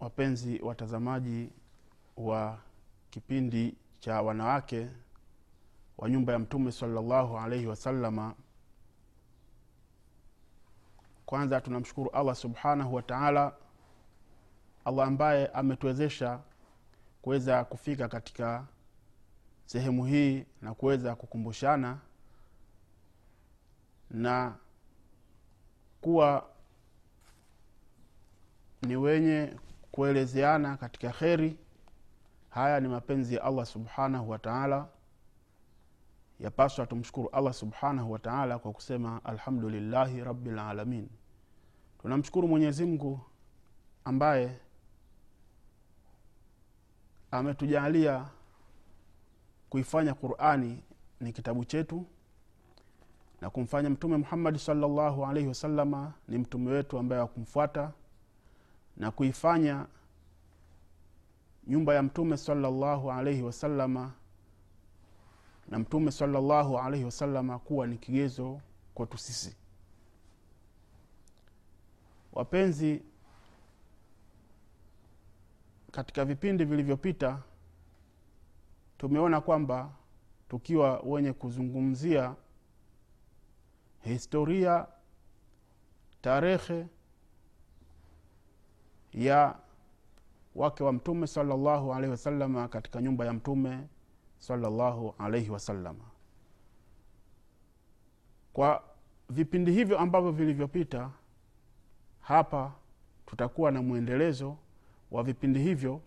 wapenzi watazamaji wa kipindi cha wanawake wa nyumba ya mtume salallahu alaihi wasalama kwanza tunamshukuru allah subhanahu wa taala allah ambaye ametuwezesha kuweza kufika katika sehemu hii na kuweza kukumbushana na kuwa ni wenye kuelezeana katika kheri. Haya ni mapenzi ya allah subhanahu wa taala. Yapaswa tumshukuru allah subhanahu wa taala kwa kusema alhamdulillahi rabilalamin tunamshukuru mwenyezimngu ambaye ametujalia kuifanya qurani ni kitabu chetu na kumfanya mtume muhammadi salllahu alaihi wasalama ni mtume wetu ambaye wakumfuata na kuifanya nyumba ya mtume salllahu alaihi wasalama na mtume salllahu alaihi wasalama kuwa ni kigezo kwetu sisi. Wapenzi katika vipindi vilivyopita tumeona kwamba tukiwa wenye kuzungumzia historia tarehe ya wake wa mtume salllahu alaihi wasalama katika nyumba ya mtume salllahu alaihi wasalama kwa vipindi hivyo ambavyo vilivyopita hapa tutakuwa na mwendelezo wa vipindi hivyo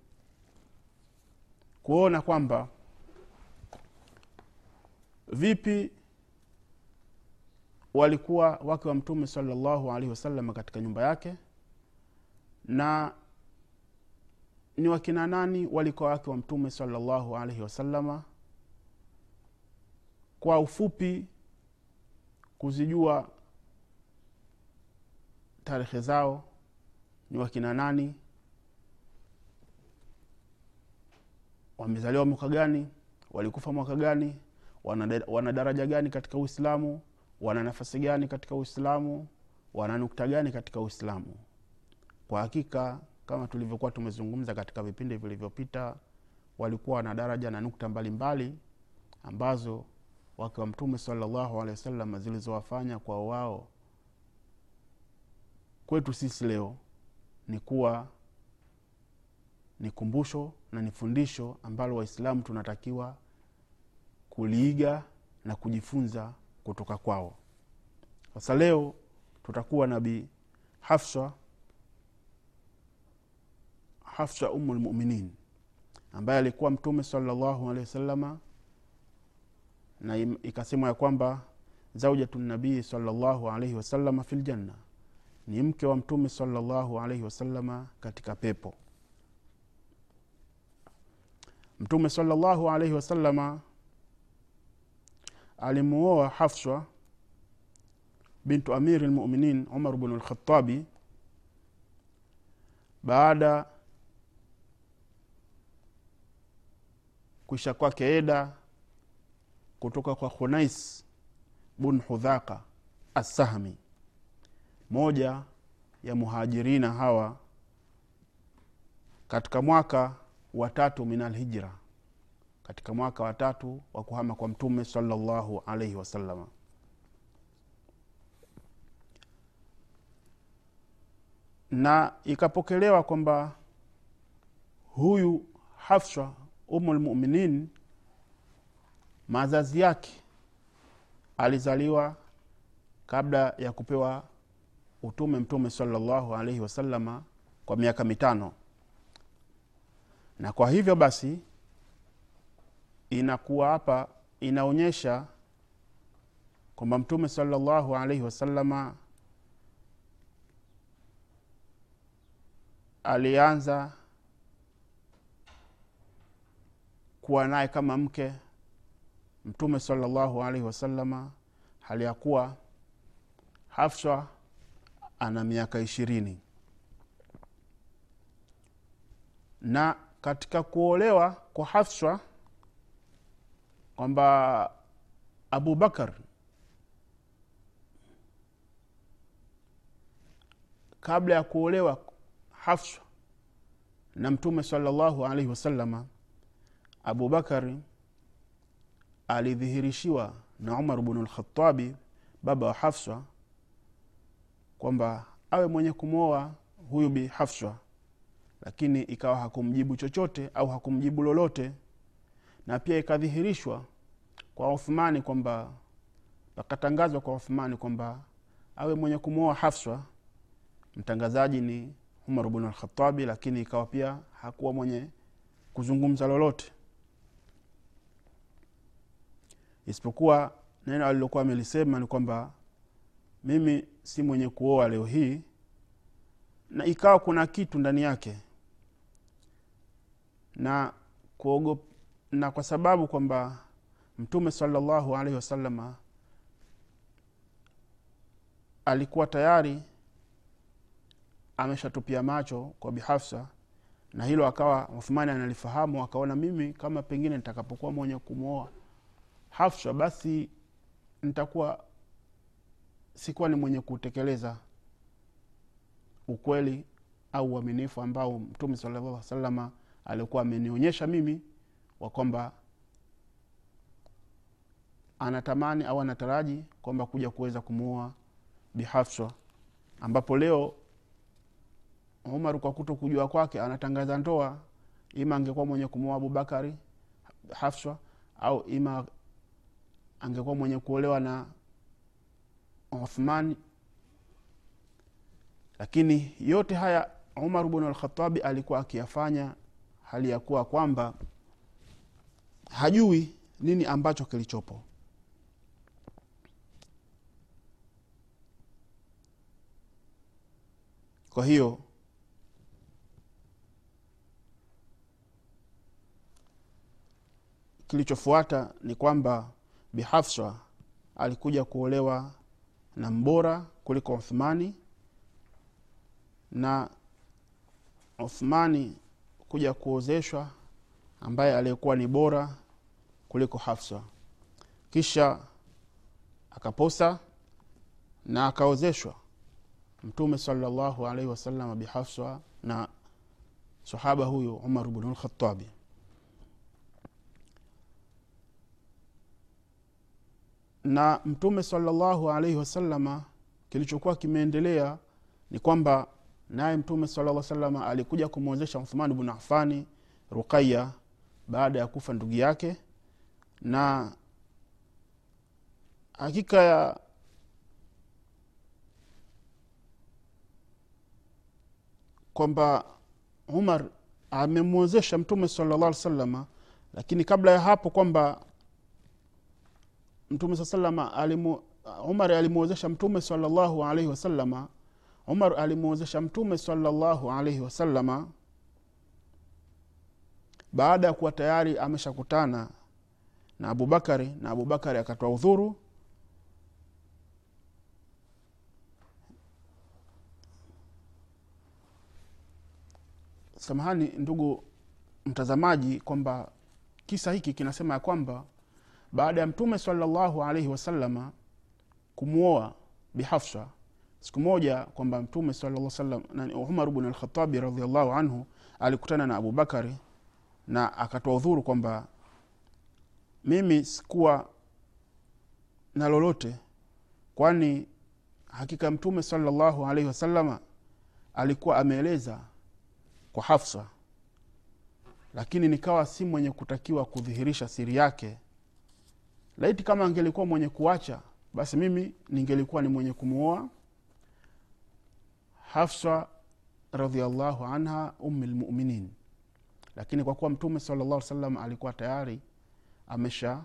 kuona kwamba vipi walikuwa wake wa mtume salllahu alaihi wasalama katika nyumba yake na ni wakina nani walikuwa wake wa mtume salllahu alaihi wasalama kwa ufupi kuzijua tarehe zao ni wakina nani? Wamezaliwa mwaka gani? Walikufa mwaka gani? Wana, wana daraja gani katika uislamu? Wana nafasi gani katika uislamu? Wana nukta gani katika uislamu kwa hakika kama tulivyokuwa tumezungumza katika vipindi vilivyopita walikuwa na daraja na nukta mbalimbali mbali, ambazo wake wa mtume salllahu alehi wasallam zilizowafanya kwa wao kwetu sisi leo ni kuwa ni kumbusho na ni fundisho ambalo waislamu tunatakiwa kuliiga na kujifunza kutoka kwao. Sasa leo tutakuwa nabii hafsa hafsa umu lmuminin ambaye alikuwa mtume salllahu alehi wasalama na ikasemwa ya kwamba zaujatu nabii salllahu alaihi wasalama fi ljanna ni mke wa mtume salllahu alaihi wasalama katika pepo. Mtume salllahu alaihi wasalama alimuoa hafswa bintu amiri lmuminin umar bnu lkhatabi baada kuisha kwake eda kutoka kwa khunais bun hudhaka assahmi moja ya muhajirina hawa katika mwaka wa tatu min alhijra katika mwaka wa tatu wa kuhama kwa mtume salllahu alaihi wasalama na ikapokelewa kwamba huyu hafsa umu lmuminin mazazi yake alizaliwa kabla ya kupewa utume mtume salllahu alaihi wasalama kwa miaka mitano. Na kwa hivyo basi inakuwa hapa inaonyesha kwamba mtume salllahu alaihi wasalama alianza kuwa naye kama mke. Mtume salallahu alaihi wasalama hali ya kuwa hafsha ana miaka ishirini. Na katika kuolewa kwa hafsa kwamba abubakar kabla ya kuolewa hafsha na mtume salllahu alaihi wasalama abubakari alidhihirishiwa na umar bnu lkhatabi baba wa hafsa kwamba awe mwenye kumwoa huyu bi hafsa lakini ikawa hakumjibu chochote au hakumjibu lolote. Na pia ikadhihirishwa kwa uthmani kwamba pakatangazwa kwa uthmani kwamba awe mwenye kumwoa hafsa mtangazaji ni umar bnu lakini ikawa pia hakuwa mwenye kuzungumza lolote isipokuwa neno alilokuwa amelisema ni kwamba mimi si mwenye kuoa leo hii na ikawa kuna kitu ndani yake. Na kuogop, na kwa sababu kwamba mtume salallahu alaihi wasalama alikuwa tayari ameshatupia macho kwa bihafsa na hilo akawa uthmani analifahamu akaona mimi kama pengine nitakapokuwa mwenye kumwoa hafsa basi nitakuwa sikuwa ni mwenye kutekeleza ukweli au uaminifu ambao mtume sallallahu salama alikuwa amenionyesha mimi wa kwamba anatamani au anataraji kwamba kuja kuweza kumuoa bihafsa ambapo leo umar kwa kuto kujua kwake anatangaza ndoa. Ima angekuwa mwenye kumuoa abubakari hafsa au ima angekuwa mwenye kuolewa na uthmani lakini yote haya umar bnu alkhatabi alikuwa akiyafanya hali ya kuwa kwamba hajui nini ambacho kilichopo. Kwa hiyo kilichofuata ni kwamba bihafsa alikuja kuolewa na mbora kuliko uthmani na uthmani kuja kuozeshwa ambaye aliyekuwa ni bora kuliko hafsa kisha akaposa na akaozeshwa. Mtume salllahu alaihi wasallam bihafsa na sahaba huyu umar bnu lkhatabi na mtume salllahu alaihi wasalama kilichokuwa kimeendelea ni kwamba naye mtume sala salama alikuja kumwezesha uthman bnu afani ruqaya baada ya kufa ndugu yake. Na hakika ya kwamba umar amemwezesha mtume salllah salama lakini kabla ya hapo kwamba mtume saa salama alimu, umar alimwozesha mtume salllahu alaihi wasalama umar alimwozesha mtume salllahu alaihi wasalama baada ya kuwa tayari ameshakutana na abubakari na abubakari akatoa udhuru. Samahani ndugu mtazamaji kwamba kisa hiki kinasema ya kwamba baada ya mtume salllahu alaihi wasalama kumwoa bihafsa siku moja kwamba mtume salaa salam umar bnu alkhatabi radiallahu anhu alikutana na abubakari na akatoa udhuru kwamba mimi sikuwa na lolote kwani hakika mtume salllahu alaihi wasalama alikuwa ameeleza kwa hafsa lakini nikawa si mwenye kutakiwa kudhihirisha siri yake laiti kama angelikuwa mwenye kuacha basi mimi ningelikuwa ni mwenye kumuoa hafsa radiallahu anha umi lmuminin lakini kwa kuwa mtume sala llah salam alikuwa tayari amesha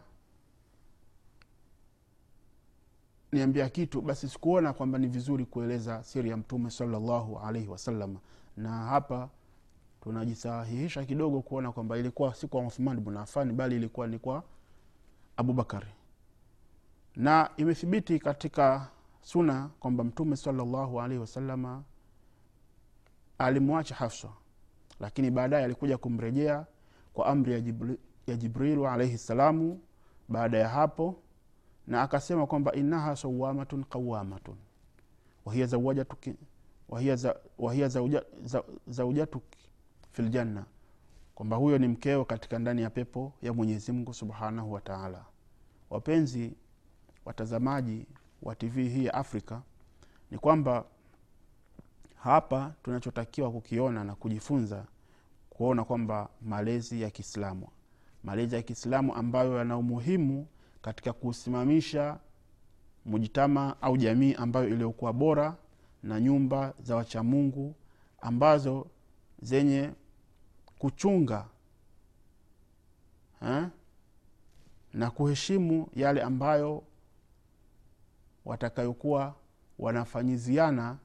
niambia kitu basi sikuona kwamba ni vizuri kueleza siri ya mtume salallahu alaihi wasallam. Na hapa tunajisahihisha kidogo kuona kwamba ilikuwa si kwa uthman bnu afani bali ilikuwa ni kwa abubakari na imethibiti katika suna kwamba mtume salallahu alaihi wasalama alimwacha hafsa lakini baadaye alikuja kumrejea kwa amri ya, Jibri, ya jibrilu alaihi ssalamu baada ya hapo na akasema kwamba innaha sawamatun qawamatun wahiya zaujatuki za, za, za, zaujatuki fi ljanna kwamba huyo ni mkeo katika ndani ya pepo ya mwenyezi mungu subhanahu wataala wapenzi watazamaji wa tv hii ya afrika ni kwamba hapa tunachotakiwa kukiona na kujifunza kuona kwamba malezi ya kiislamu malezi ya kiislamu ambayo yana umuhimu katika kusimamisha mujitama au jamii ambayo iliyokuwa bora na nyumba za wachamungu ambazo zenye kuchunga ha? na kuheshimu yale ambayo watakayokuwa wanafanyiziana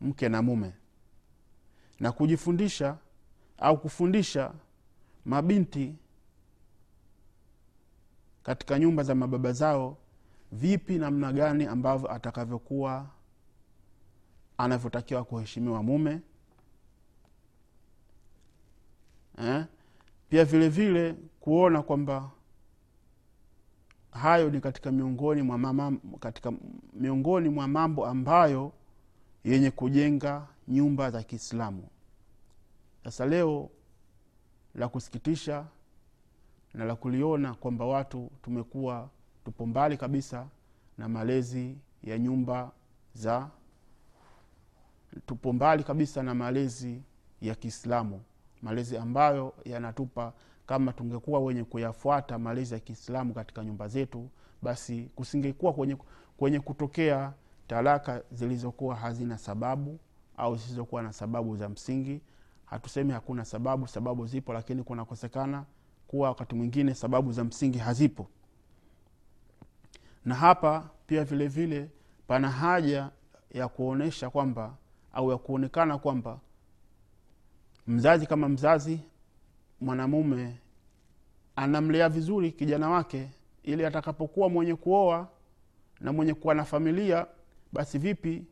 mke na mume na kujifundisha au kufundisha mabinti katika nyumba za mababa zao vipi namna gani ambavyo atakavyokuwa anavyotakiwa kuheshimiwa mume eh? pia vile vile kuona kwamba hayo ni katika miongoni mwa mama, katika miongoni mwa mambo ambayo yenye kujenga nyumba za kiislamu sasa leo la kusikitisha na la kuliona kwamba watu tumekuwa tupo mbali kabisa na malezi ya nyumba za tupo mbali kabisa na malezi ya kiislamu malezi ambayo yanatupa kama tungekuwa wenye kuyafuata malezi ya kiislamu katika nyumba zetu basi kusingekuwa kwenye, kwenye kutokea talaka zilizokuwa hazina sababu au zisizokuwa na sababu za msingi. Hatusemi hakuna sababu sababu zipo lakini kunakosekana kuwa wakati mwingine sababu za msingi hazipo. Na hapa pia vile vile pana haja ya kuonyesha kwamba au ya kuonekana kwamba mzazi kama mzazi mwanamume anamlea vizuri kijana wake ili atakapokuwa mwenye kuoa na mwenye kuwa na familia basi vipi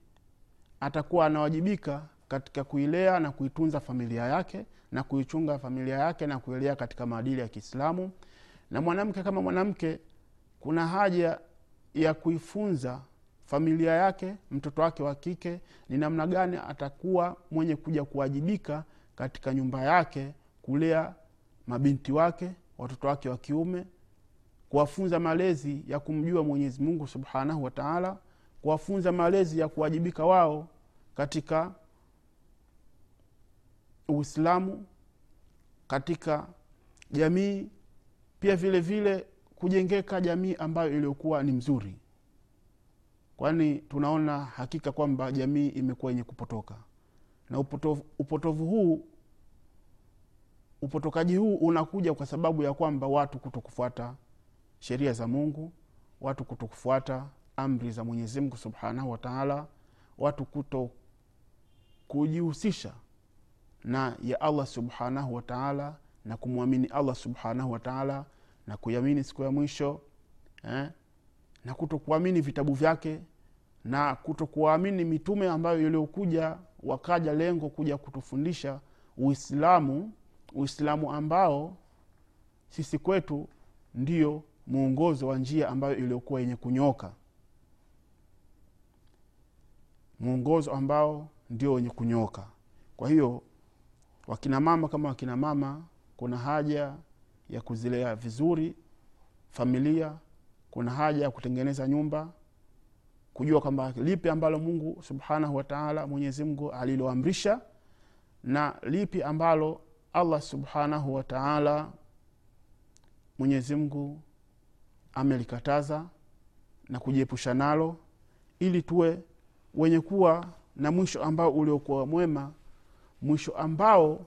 atakuwa anawajibika katika kuilea na kuitunza familia yake na kuichunga familia yake na kuilea katika maadili ya kiislamu. Na mwanamke kama mwanamke kuna haja ya kuifunza familia yake mtoto wake wa kike ni namna gani atakuwa mwenye kuja kuwajibika katika nyumba yake kulea mabinti wake watoto wake wa kiume kuwafunza malezi ya kumjua mwenyezi mungu subhanahu wataala kuwafunza malezi ya kuwajibika wao katika uislamu katika jamii pia vile vile kujengeka jamii ambayo iliyokuwa ni mzuri. Kwani tunaona hakika kwamba jamii imekuwa yenye kupotoka na upotovu, upotovu huu upotokaji huu unakuja kwa sababu ya kwamba watu kuto kufuata sheria za mungu watu kutokufuata amri za mwenyezimngu subhanahu wataala watu kuto kujihusisha na ya allah subhanahu wataala na kumwamini allah subhanahu wataala na kuiamini siku ya mwisho eh? na kuto kuamini vitabu vyake na kuto kuwaamini mitume ambayo iliokuja wakaja lengo kuja kutufundisha uislamu uislamu ambao sisi kwetu ndio mwongozo wa njia ambayo iliyokuwa yenye kunyoka. Mwongozo ambao ndio wenye kunyoka. Kwa hiyo wakinamama kama wakinamama kuna haja ya kuzilea vizuri familia kuna haja ya kutengeneza nyumba kujua kwamba lipi ambalo mungu subhanahu wataala mwenyezimngu aliloamrisha na lipi ambalo allah subhanahu wataala mwenyezimngu amelikataza na kujiepusha nalo ili tuwe wenye kuwa na mwisho ambao uliokuwa mwema mwisho ambao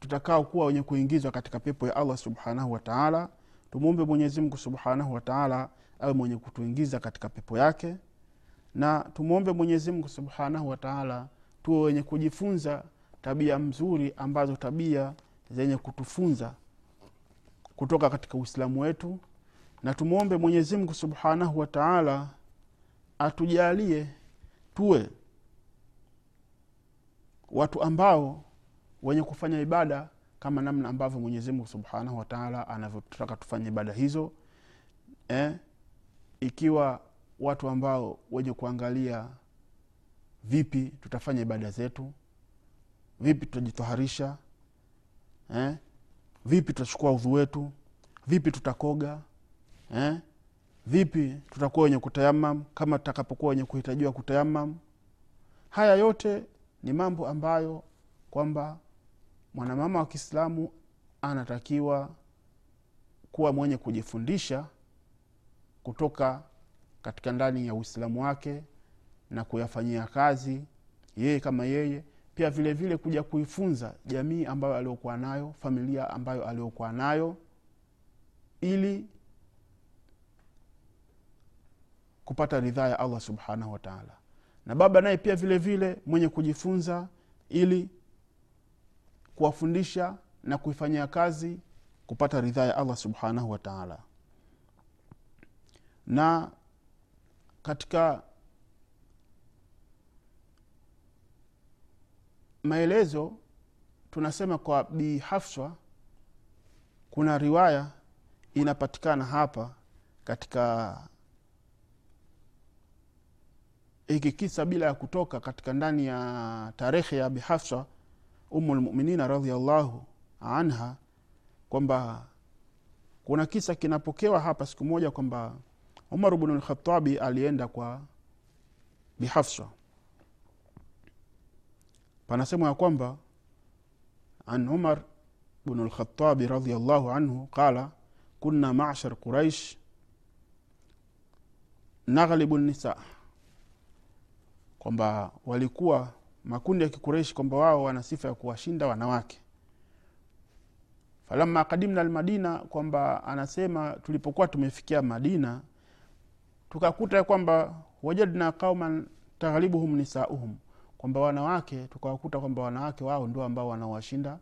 tutakao kuwa wenye kuingizwa katika pepo ya allah subhanahu wataala tumwombe mwenyezimngu subhanahu wataala awe mwenye kutuingiza katika pepo yake. Na tumwombe mwenyezimngu subhanahu wataala tuwe wenye kujifunza tabia mzuri ambazo tabia zenye kutufunza kutoka katika uislamu wetu. Na tumwombe mwenyezimngu subhanahu wa taala atujalie tuwe watu ambao wenye kufanya ibada kama namna ambavyo mwenyezimngu subhanahu wataala anavyotaka tufanye ibada hizo eh, ikiwa watu ambao wenye kuangalia vipi tutafanya ibada zetu vipi tutajitoharisha eh, vipi tutachukua udhu wetu vipi tutakoga eh, vipi tutakuwa wenye kutayamam kama tutakapokuwa wenye kuhitajiwa kutayamam. Haya yote ni mambo ambayo kwamba mwanamama wa kiislamu anatakiwa kuwa mwenye kujifundisha kutoka katika ndani ya uislamu wake na kuyafanyia kazi yeye kama yeye pia vile vile kuja kuifunza jamii ambayo aliokuwa nayo familia ambayo aliokuwa nayo ili kupata ridhaa ya allah subhanahu wataala na baba naye pia vile vile mwenye kujifunza ili kuwafundisha na kuifanyia kazi kupata ridhaa ya allah subhanahu wataala na katika maelezo tunasema kwa bi hafswa kuna riwaya inapatikana hapa katika hiki kisa bila ya kutoka katika ndani ya tarehe ya bihafsa umu lmuminina radiallahu anha kwamba kuna kisa kinapokewa hapa siku moja kwamba umar bnu lkhatabi alienda kwa bihafsa panasema ya kwamba an umar bnu lkhatabi radiallahu anhu qala kunna mashar quraish naghlibu nisa kwamba walikuwa makundi ya kikureishi kwamba wao wana sifa ya kuwashinda wanawake. Falamma kadimna almadina kwamba anasema tulipokuwa tumefikia madina tukakuta kwamba wajadna qauman taghlibuhum nisauhum kwamba wanawake tukawakuta kwamba wanawake wao ndio ambao wanawashinda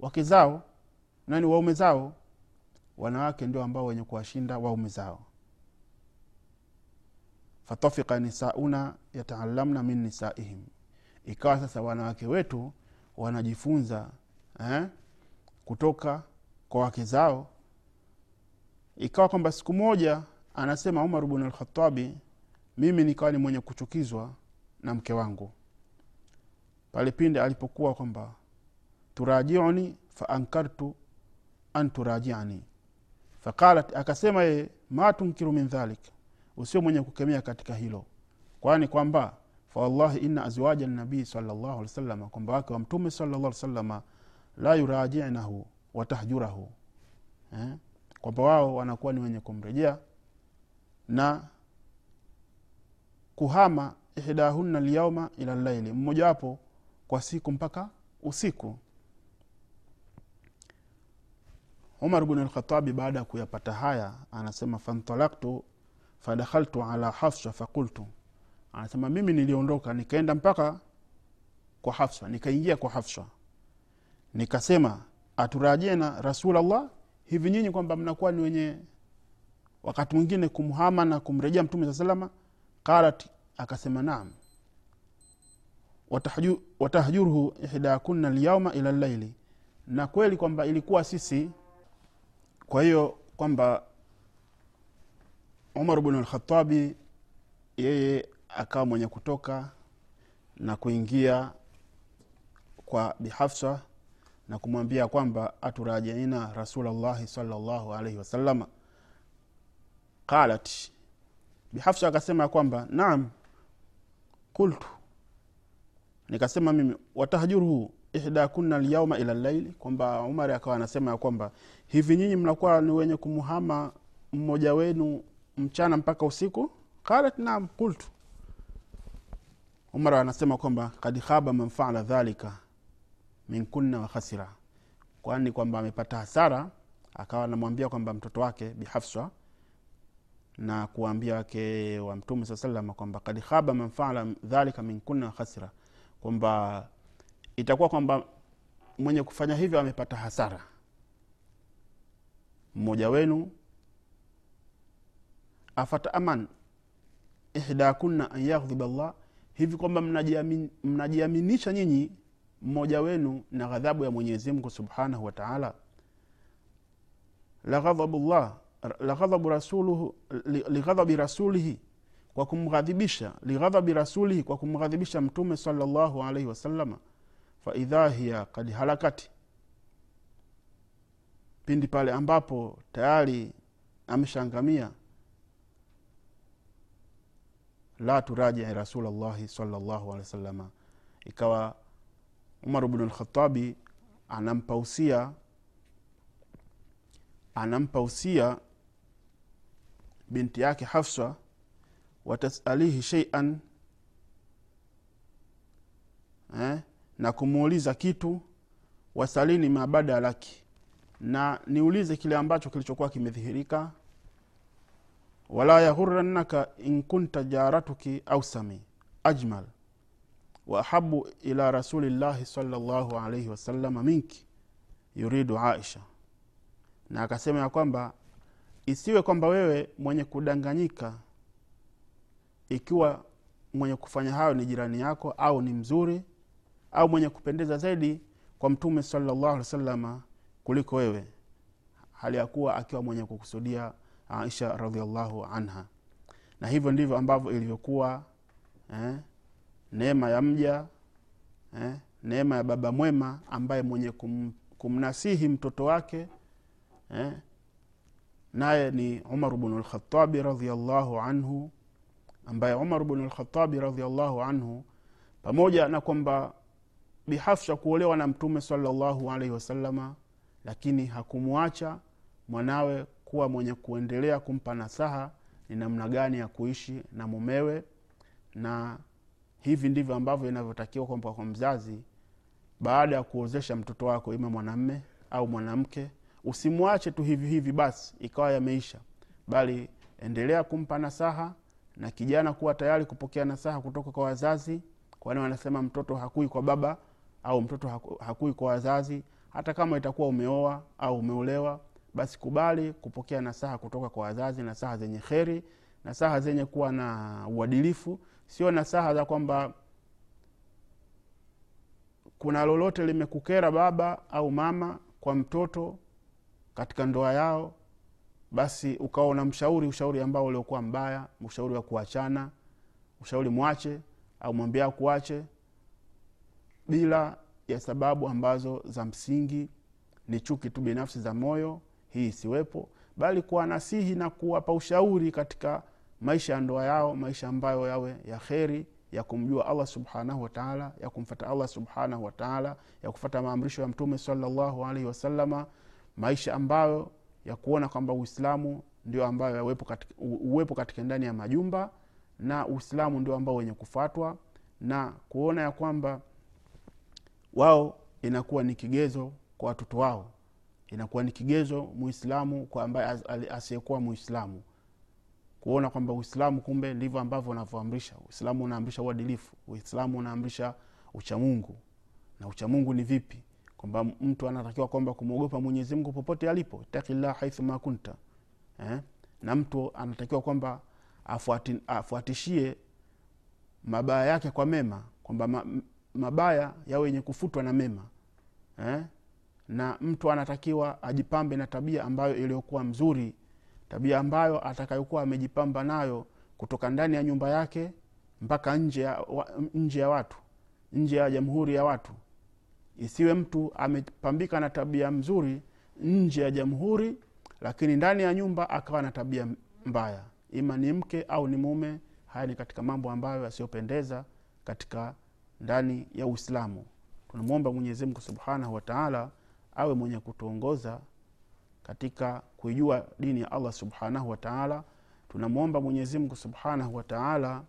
wake zao nani waume zao. Wanawake ndio ambao wenye kuwashinda waume zao. Fatafika nisauna yataalamna min nisaihim. Ikawa sasa wanawake wetu wanajifunza eh, kutoka kwa wake zao. Ikawa kwamba siku moja anasema umar bnu lkhatabi mimi nikawa ni mwenye kuchukizwa na mke wangu. Pale pinde alipokuwa kwamba turajiuni faankartu an turajiani. Faqalat akasema ye ma tunkiru min dhalik? Usio mwenye kukemea katika hilo. Kwani kwamba fawallahi ina azwaja nabii salllahu alih wasalama kwamba wake wa mtume salllah alih salama la yurajinahu watahjurahu eh? kwamba wao wanakuwa ni wenye kumrejea na kuhama ihdahunna lyauma ila llaili mmojawapo kwa siku mpaka usiku. Umar bnu lkhatabi baada ya kuyapata haya anasema fantalaktu fadakhaltu ala hafsa fakultu anasema mimi niliondoka nikaenda mpaka kwa hafsa nikaingia kwa hafsa. Nikasema aturajena rasulllah hivi nyinyi kwamba mnakuwa ni wenye wakati mwingine kumhama na kumrejea mtume saa salama qalat akasema naam. Watahjuruhu ihdakunna lyauma ila llaili na kweli kwamba ilikuwa sisi. Kwa hiyo kwamba umar bnu lkhatabi yeye akawa mwenye kutoka na kuingia kwa bihafsa na kumwambia kwamba aturajiina rasulllahi salllahu alaihi wasalama qalat. Bihafsa akasema kwamba naam kultu nikasema mimi watahjuruhu ihda kunna lyauma ila llaili kwamba umari akawa anasema ya kwamba hivi nyinyi mnakuwa ni wenye kumuhama mmoja wenu mchana mpaka usiku? Qalat naam kultu umar anasema kwamba kad khaba man faala dhalika min kunna kwani kwamba amepata hasara akawa anamwambia kwamba mtoto wake bihafsa na kuwaambia wake wa mtume saa salama kwamba kad khaba man faala dhalika min kunna khasira kwamba itakuwa kwamba mwenye kufanya hivyo amepata hasara. Mmoja wenu afataaman ihdakunna an yaghdhiba llah hivi kwamba mnajiamin- mnajiaminisha nyinyi mmoja wenu na ghadhabu ya mwenyezi mungu subhanahu wa taala? Laghadhabu llah laghadhabu rasuluhu li- lighadhabi rasulihi kwa kumghadhibisha lighadhabi rasulihi kwa kumghadhibisha mtume salllahu alaihi wasalama faidha hiya kad halakati pindi pale ambapo tayari ameshaangamia la turajii rasulllahi salllahu alehi wasalama ikawa umar bnu lkhatabi anampa usia anampa usia binti yake hafsa watasalihi sheian eh, na kumuuliza kitu wasalini mabada laki na niulize kile ambacho kilichokuwa kimedhihirika wala yaghurannaka in kunta jaratuki ausami ajmal wa ahabu ila rasulillahi salllahu alaihi wasalama minki yuridu aisha. Na akasema ya kwamba isiwe kwamba wewe mwenye kudanganyika ikiwa mwenye kufanya hayo ni jirani yako au ni mzuri au mwenye kupendeza zaidi kwa mtume salllahu alih wasalama kuliko wewe hali ya kuwa akiwa mwenye kukusudia aisha radiallahu anha. Na hivyo ndivyo ambavyo ilivyokuwa eh, neema ya mja eh, neema ya baba mwema ambaye mwenye kum, kumnasihi mtoto wake eh, naye ni umar bnu lkhatabi radiallahu anhu ambaye umar bnu lkhatabi radiallahu anhu pamoja na kwamba bihafsha kuolewa na mtume salallahu alaihi wasalama lakini hakumwacha mwanawe kuwa mwenye kuendelea kumpa nasaha ni namna gani ya kuishi na mumewe na hivi ndivyo ambavyo inavyotakiwa kwamba kwa mzazi baada ya kuozesha mtoto wako ima mwanamme au mwanamke usimwache tu hivi hivi basi ikawa yameisha. Bali endelea kumpa nasaha na kijana kuwa tayari kupokea nasaha kutoka kwa wazazi. Kwani wanasema mtoto hakui kwa baba au mtoto hakui kwa wazazi. Hata kama itakuwa umeoa au umeolewa basi kubali kupokea nasaha kutoka kwa wazazi nasaha zenye kheri nasaha zenye kuwa na uadilifu. Sio nasaha za kwamba kuna lolote limekukera baba au mama kwa mtoto katika ndoa yao basi ukawa unamshauri ushauri ambao uliokuwa mbaya ushauri wa kuachana ushauri mwache au mwambie akuache bila ya sababu ambazo za msingi ni chuki tu binafsi za moyo hii isiwepo bali kuwanasihi na kuwapa ushauri katika maisha ya ndoa yao maisha ambayo yawe ya kheri ya kumjua allah subhanahu wataala ya kumfata allah subhanahu wataala ya kufata maamrisho ya mtume salllahu alaihi wasalama maisha ambayo ya kuona kwamba uislamu ndio ambayo uwepo katika, katika ndani ya majumba na uislamu ndio ambao wenye kufuatwa na kuona ya kwamba wao inakuwa ni kigezo kwa watoto wao. Inakuwa ni kigezo muislamu kwa ambaye asiyekuwa muislamu. Kuona kwamba uislamu kumbe ndivyo ambavyo unavyoamrisha. Uislamu unaamrisha uadilifu. Uislamu unaamrisha uchamungu na uchamungu ni vipi kwamba mtu anatakiwa kwamba kumwogopa mwenyezi mungu popote alipo takillah haithu ma kunta eh? na mtu anatakiwa kwamba afuati, afuatishie mabaya yake kwa mema kwamba ma, mabaya yawe yenye kufutwa na mema eh? na mtu anatakiwa ajipambe na tabia ambayo iliyokuwa mzuri tabia ambayo atakayokuwa amejipamba nayo kutoka ndani ya nyumba yake mpaka nje ya, wa, nje ya watu nje ya jamhuri ya watu isiwe mtu amepambika na tabia mzuri nje ya jamhuri lakini ndani ya nyumba akawa na tabia mbaya. Ima ni mke au ni mume haya ni katika mambo ambayo yasiyopendeza katika ndani ya uislamu. Tunamwomba mwenyezimngu subhanahu wataala awe mwenye kutuongoza katika kuijua dini ya allah subhanahu wataala tunamwomba mwenyezimngu subhanahu wataala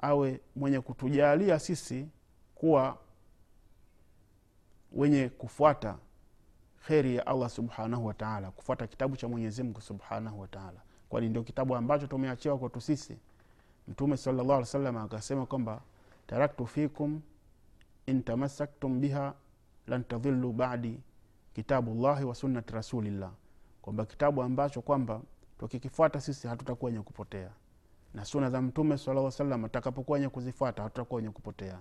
awe mwenye kutujalia sisi kuwa wenye kufuata kheri ya allah subhanahu wataala kufuata kitabu cha mwenyezimngu subhanahu wataala kwani ndio kitabu ambacho tumeachiwa kwetu sisi? Mtume salllah alih salam akasema kwamba taraktu fikum intamasaktum biha lan tadhilu badi kitabu llahi wa sunnati rasulillah. Kwamba kitabu ambacho kwamba tukikifuata sisi hatutakuwa wenye kupotea. Na suna za mtume salaa salam atakapokuwa wenye kuzifuata hatutakuwa wenye kupotea.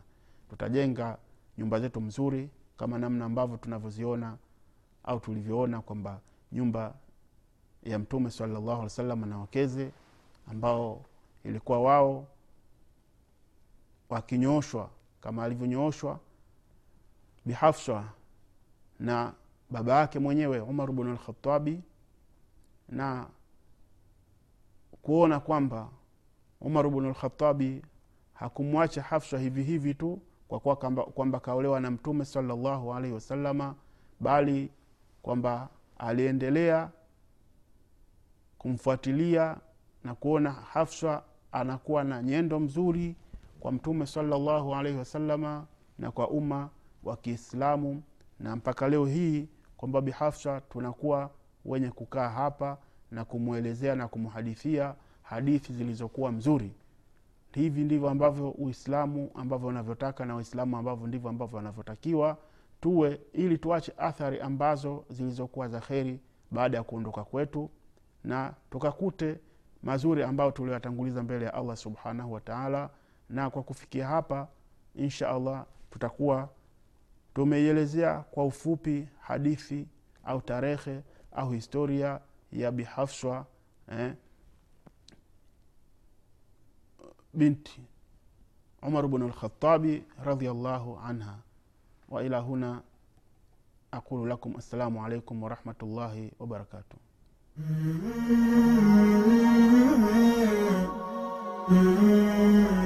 Tutajenga nyumba zetu mzuri kama namna ambavyo tunavyoziona au tulivyoona kwamba nyumba ya mtume salallahu alih wasallam na wakeze ambao ilikuwa wao wakinyooshwa kama alivyonyooshwa bihafsha na baba yake mwenyewe umar bnu alkhatabi na kuona kwamba umar bnu alkhatabi hakumwacha hafsha hivi hivi tu kwa kuwa kwamba, kaolewa na mtume salallahu alaihi wasalama bali kwamba aliendelea kumfuatilia na kuona hafsa anakuwa na nyendo mzuri kwa mtume salallahu alaihi wasalama na kwa umma wa kiislamu. Na mpaka leo hii kwamba bihafsa tunakuwa wenye kukaa hapa na kumwelezea na kumhadithia hadithi zilizokuwa mzuri hivi ndivyo ambavyo uislamu ambavyo unavyotaka na waislamu ambavyo ndivyo ambavyo wanavyotakiwa tuwe ili tuache athari ambazo zilizokuwa za kheri baada ya kuondoka kwetu na tukakute mazuri ambayo tulioyatanguliza mbele ya allah subhanahu wataala na kwa kufikia hapa insha allah tutakuwa tumeielezea kwa ufupi hadithi au tarehe au historia ya bihafswa eh, بنت عمر بن الخطاب رضي الله عنها. وإلى هنا أقول لكم السلام عليكم ورحمة الله وبركاته. Mm-hmm. mm-hmm.